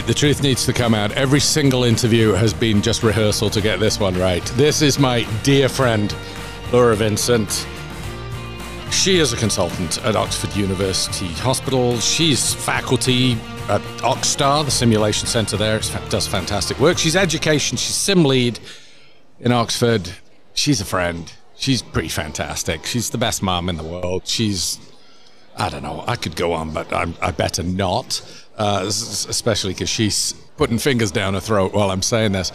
right, the truth needs to come out. Every single interview has been just rehearsal to get this one right. This is my dear friend, Laura Vincent. She is a consultant at Oxford University Hospital. She's faculty at OxSTaR, the simulation centre there. It does fantastic work. She's education, she's sim lead in Oxford. She's a friend. She's pretty fantastic. She's the best mom in the world. She's, I don't know, I could go on, but I'm, I better not, uh, especially because she's putting fingers down her throat while I'm saying this.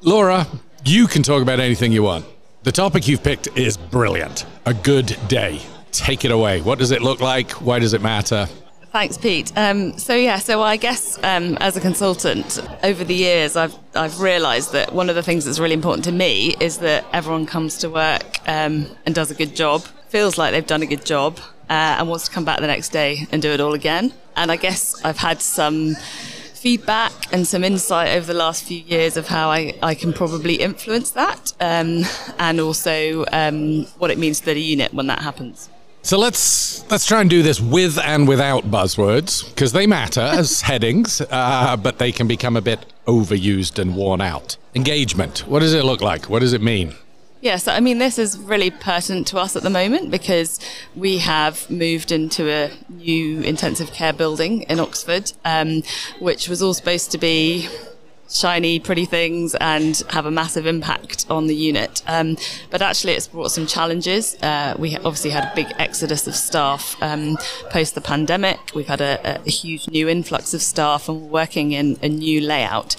Laura, you can talk about anything you want. The topic you've picked is brilliant. A good day. Take it away. What does it look like? Why does it matter? Thanks, Pete. Um, so yeah, so I guess um, as a consultant over the years, I've I've realised that one of the things that's really important to me is that everyone comes to work um, and does a good job, feels like they've done a good job, uh, and wants to come back the next day and do it all again. And I guess I've had some feedback and some insight over the last few years of how I, I can probably influence that, um, and also um, what it means to the unit when that happens. So let's let's try and do this with and without buzzwords because they matter as headings, uh, but they can become a bit overused and worn out. Engagement. What does it look like? What does it mean? Yeah, so I mean, this is really pertinent to us at the moment because we have moved into a new intensive care building in Oxford, um, which was all supposed to be shiny, pretty things and have a massive impact on the unit. Um, but actually, it's brought some challenges. Uh, we obviously had a big exodus of staff um, post the pandemic. We've had a, a, huge new influx of staff and we're working in a new layout.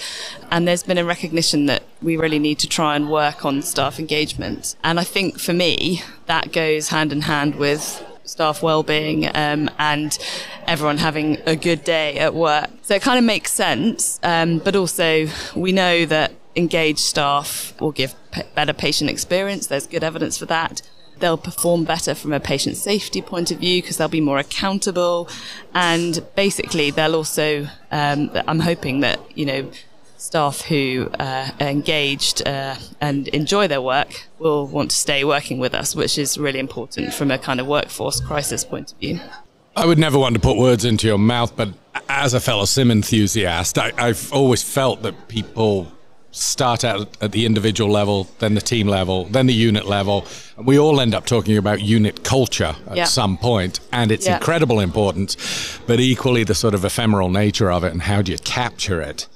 And there's been a recognition that we really need to try and work on staff engagement. And I think for me, that goes hand in hand with staff well-being um, and everyone having a good day at work. So it kind of makes sense, um, but also we know that engaged staff will give p- better patient experience. There's good evidence for that. They'll perform better from a patient safety point of view because they'll be more accountable, and basically they'll also. Um, I'm hoping that you know staff who uh, are engaged uh, and enjoy their work will want to stay working with us, which is really important from a kind of workforce crisis point of view. I would never want to put words into your mouth, but as a fellow sim enthusiast, I, have always felt that people start out at the individual level, then the team level, then the unit level, and we all end up talking about unit culture at yeah. some point, and its yeah. incredible importance, but equally the sort of ephemeral nature of it and how do you capture it.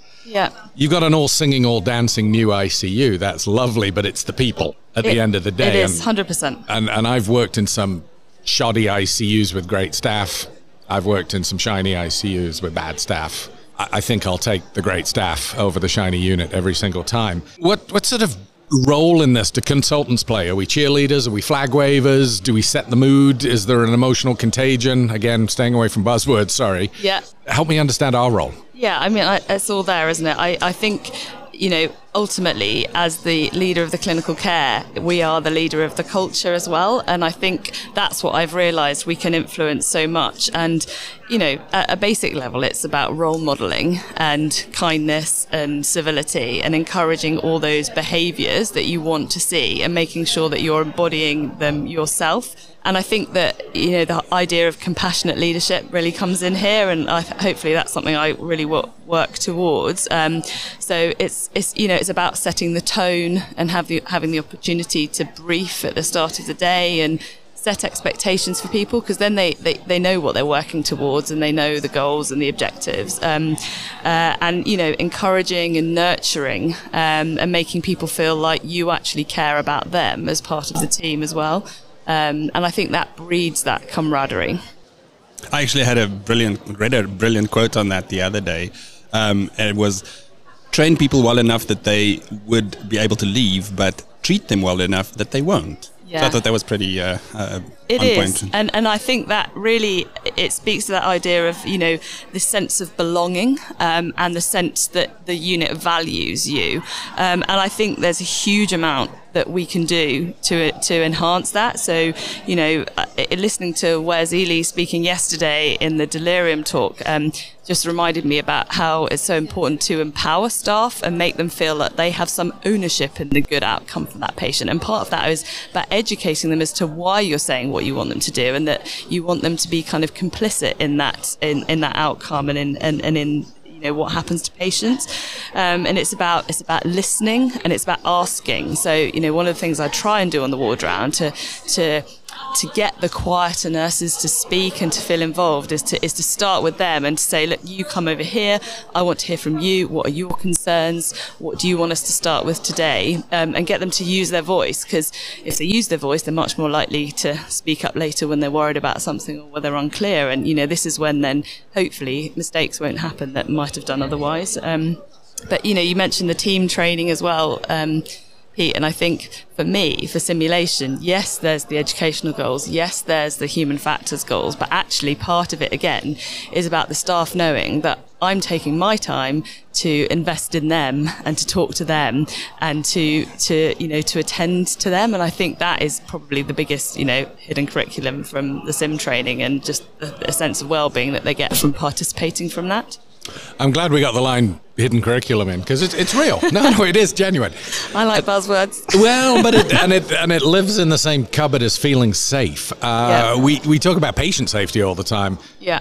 You've got an all singing, all dancing new ICU. That's lovely, but it's the people at it, the end of the day. It is, and, 100%. And, and I've worked in some shoddy ICUs with great staff. I've worked in some shiny ICUs with bad staff. I, I think I'll take the great staff over the shiny unit every single time. What, what sort of role in this do consultants play? Are we cheerleaders? Are we flag wavers? Do we set the mood? Is there an emotional contagion? Again, staying away from buzzwords, sorry. Yeah. Help me understand our role. Yeah, I mean, I, it's all there, isn't it? I, I think, you know, ultimately, as the leader of the clinical care, we are the leader of the culture as well. And I think that's what I've realized we can influence so much. And, you know, at a basic level, it's about role modeling and kindness and civility and encouraging all those behaviors that you want to see and making sure that you're embodying them yourself and I think that you know the idea of compassionate leadership really comes in here, and I, hopefully that's something I really work towards. Um, so it's it's you know it's about setting the tone and the, having the opportunity to brief at the start of the day and set expectations for people because then they, they, they know what they're working towards and they know the goals and the objectives um, uh, and you know encouraging and nurturing um, and making people feel like you actually care about them as part of the team as well um, and I think that breeds that camaraderie. I actually had a brilliant, read a brilliant quote on that the other day. Um, and it was train people well enough that they would be able to leave, but treat them well enough that they won't. Yeah. So I thought that was pretty uh, uh, it is, and and I think that really it speaks to that idea of you know the sense of belonging um, and the sense that the unit values you, um, and I think there's a huge amount that we can do to to enhance that. So, you know, uh, listening to Wes Ely speaking yesterday in the Delirium talk um, just reminded me about how it's so important to empower staff and make them feel that they have some ownership in the good outcome for that patient. And part of that is about educating them as to why you're saying what you want them to do, and that you want them to be kind of complicit in that in, in that outcome and in and, and in know what happens to patients, um, and it's about it's about listening and it's about asking. So you know one of the things I try and do on the ward round to to to get the quieter nurses to speak and to feel involved is to is to start with them and to say, look, you come over here. I want to hear from you. What are your concerns? What do you want us to start with today? Um, and get them to use their voice because if they use their voice, they're much more likely to speak up later when they're worried about something or when they're unclear. And you know, this is when then hopefully mistakes won't happen that might have done otherwise. Um, but you know, you mentioned the team training as well. Um, Pete. And I think for me, for simulation, yes, there's the educational goals. Yes, there's the human factors goals. But actually, part of it again is about the staff knowing that I'm taking my time to invest in them and to talk to them and to, to, you know, to attend to them. And I think that is probably the biggest, you know, hidden curriculum from the sim training and just a, a sense of well-being that they get from participating from that. I'm glad we got the line hidden curriculum in because it's, it's real. No, no, it is genuine. I like buzzwords. Well, but it, and it and it lives in the same cupboard as feeling safe. Uh, yeah. We we talk about patient safety all the time. Yeah.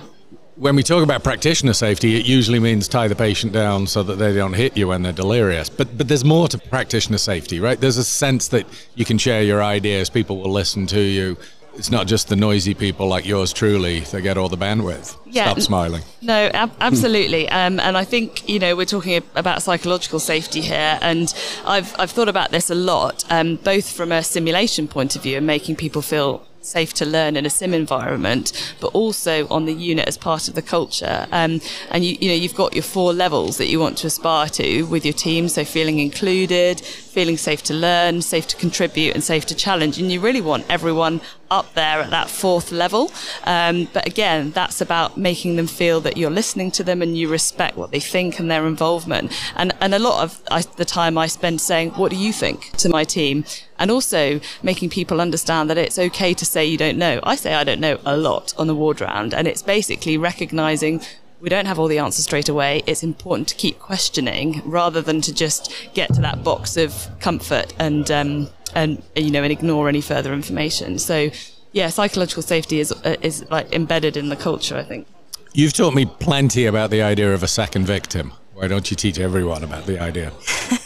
When we talk about practitioner safety, it usually means tie the patient down so that they don't hit you when they're delirious. But but there's more to practitioner safety, right? There's a sense that you can share your ideas, people will listen to you it's not just the noisy people like yours truly that get all the bandwidth. Yeah, Stop smiling. No, ab- absolutely. um, and I think, you know, we're talking about psychological safety here. And I've, I've thought about this a lot, um, both from a simulation point of view and making people feel safe to learn in a sim environment, but also on the unit as part of the culture. Um, and you, you know, you've got your four levels that you want to aspire to with your team. So feeling included, feeling safe to learn, safe to contribute, and safe to challenge. And you really want everyone up there at that fourth level. Um, but again, that's about making them feel that you're listening to them and you respect what they think and their involvement. And and a lot of I, the time I spend saying, "What do you think?" to my team, and also making people understand that it's okay to say you don't know. I say I don't know a lot on the ward round, and it's basically recognizing we don't have all the answers straight away. It's important to keep questioning rather than to just get to that box of comfort and um, and you know and ignore any further information. So yeah, psychological safety is is like embedded in the culture. I think. You've taught me plenty about the idea of a second victim. Why don't you teach everyone about the idea?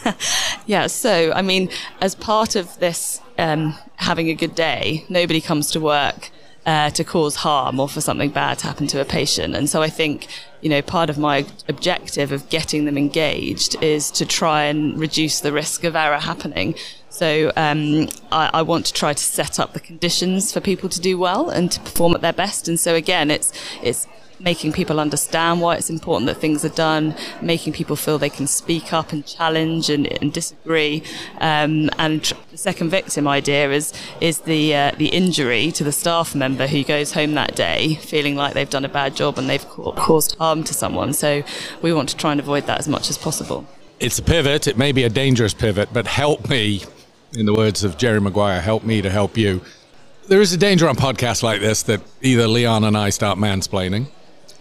yeah, so I mean, as part of this um, having a good day, nobody comes to work uh, to cause harm or for something bad to happen to a patient. And so I think, you know, part of my objective of getting them engaged is to try and reduce the risk of error happening. So um, I, I, want to try to set up the conditions for people to do well and to perform at their best. And so again, it's it's making people understand why it's important that things are done, making people feel they can speak up and challenge and, and disagree. Um, and the second victim idea is is the uh, the injury to the staff member who goes home that day feeling like they've done a bad job and they've caused harm to someone. So we want to try and avoid that as much as possible. It's a pivot. It may be a dangerous pivot, but help me, in the words of Jerry Maguire, help me to help you. There is a danger on podcasts like this that either Leon and I start mansplaining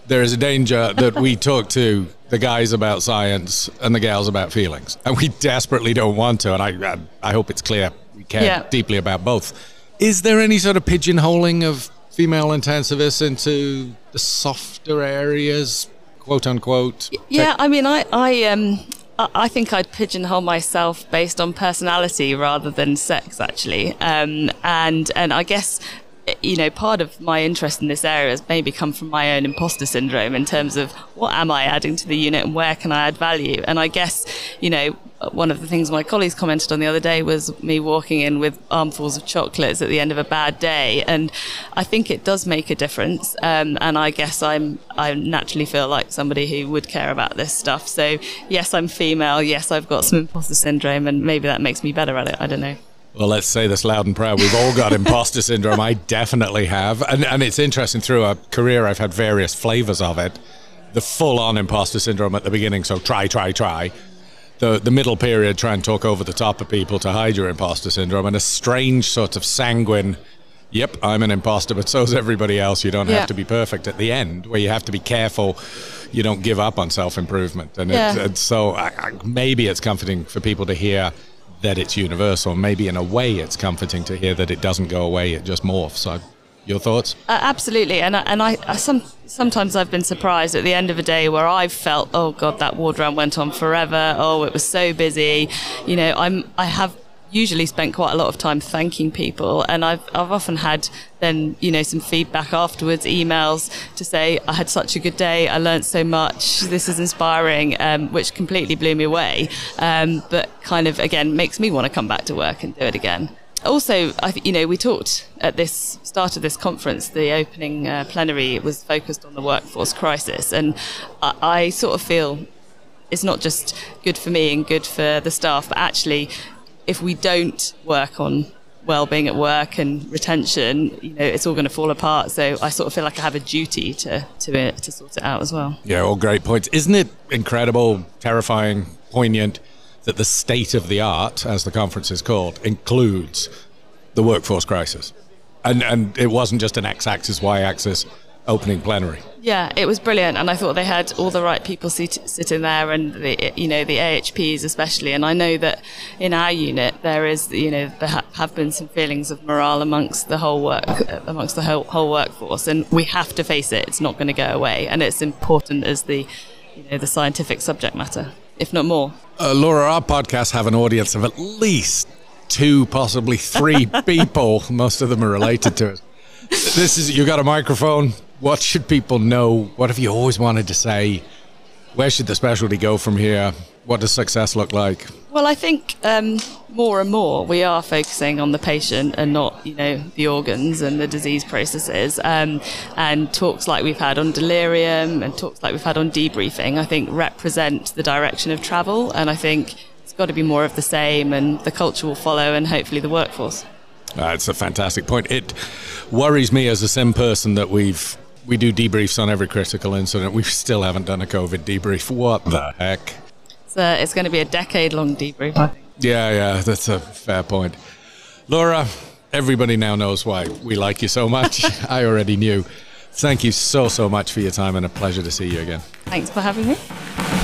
there is a danger that we talk to the guys about science and the gals about feelings, and we desperately don't want to. And I, I hope it's clear we care yeah. deeply about both. Is there any sort of pigeonholing of female intensivists into the softer areas, quote unquote? Yeah, I mean, I, I, um, I think I'd pigeonhole myself based on personality rather than sex, actually. Um, and and I guess you know, part of my interest in this area has maybe come from my own imposter syndrome in terms of what am I adding to the unit and where can I add value? And I guess, you know, one of the things my colleagues commented on the other day was me walking in with armfuls of chocolates at the end of a bad day. And I think it does make a difference. Um, and I guess I'm, I naturally feel like somebody who would care about this stuff. So yes, I'm female. Yes, I've got some imposter syndrome and maybe that makes me better at it. I don't know. Well, let's say this loud and proud. We've all got imposter syndrome. I definitely have. And, and it's interesting through a career, I've had various flavors of it. The full on imposter syndrome at the beginning, so try, try, try. The, the middle period, try and talk over the top of people to hide your imposter syndrome. And a strange sort of sanguine, yep, I'm an imposter, but so's everybody else. You don't yeah. have to be perfect at the end, where you have to be careful you don't give up on self improvement. And, yeah. and so I, I, maybe it's comforting for people to hear that it's universal. Maybe in a way it's comforting to hear that it doesn't go away, it just morphs. I, Your thoughts? Uh, absolutely, and I, and I, I some sometimes I've been surprised at the end of a day where I've felt, oh god, that ward round went on forever. Oh, it was so busy. You know, I'm I have usually spent quite a lot of time thanking people and I've, I've often had then you know some feedback afterwards emails to say I had such a good day I learned so much this is inspiring um, which completely blew me away um, but kind of again makes me want to come back to work and do it again also, I, you know, we talked at this start of this conference. The opening uh, plenary was focused on the workforce crisis, and I, I, sort of feel it's not just good for me and good for the staff, but actually if we don't work on well-being at work and retention, you know, it's all going to fall apart. So I sort of feel like I have a duty to to to sort it out as well. Yeah, all great points. Isn't it incredible, terrifying, poignant that the state of the art, as the conference is called, includes the workforce crisis, and and it wasn't just an x-axis, y-axis opening plenary. Yeah, it was brilliant, and I thought they had all the right people sit, sitting there, and the you know the AHPs especially. And I know that in our unit there is you know there ha- have been some feelings of morale amongst the whole work amongst the whole, whole workforce, and we have to face it. It's not going to go away, and it's important as the you know the scientific subject matter, if not more. Uh, Laura, our podcasts have an audience of at least two, possibly three people. Most of them are related to it. This is you got a microphone what should people know? What have you always wanted to say? Where should the specialty go from here? What does success look like? Well, I think um, more and more we are focusing on the patient and not, you know, the organs and the disease processes. Um, and talks like we've had on delirium and talks like we've had on debriefing, I think represent the direction of travel. And I think it's got to be more of the same, and the culture will follow, and hopefully the workforce. That's a fantastic point. It worries me as a sim person that we've we do debriefs on every critical incident. We still haven't done a COVID debrief. What the heck? It's, uh, it's going to be a decade long debrief. Yeah, yeah, that's a fair point. Laura, everybody now knows why we like you so much. I already knew. Thank you so, so much for your time and a pleasure to see you again. Thanks for having me.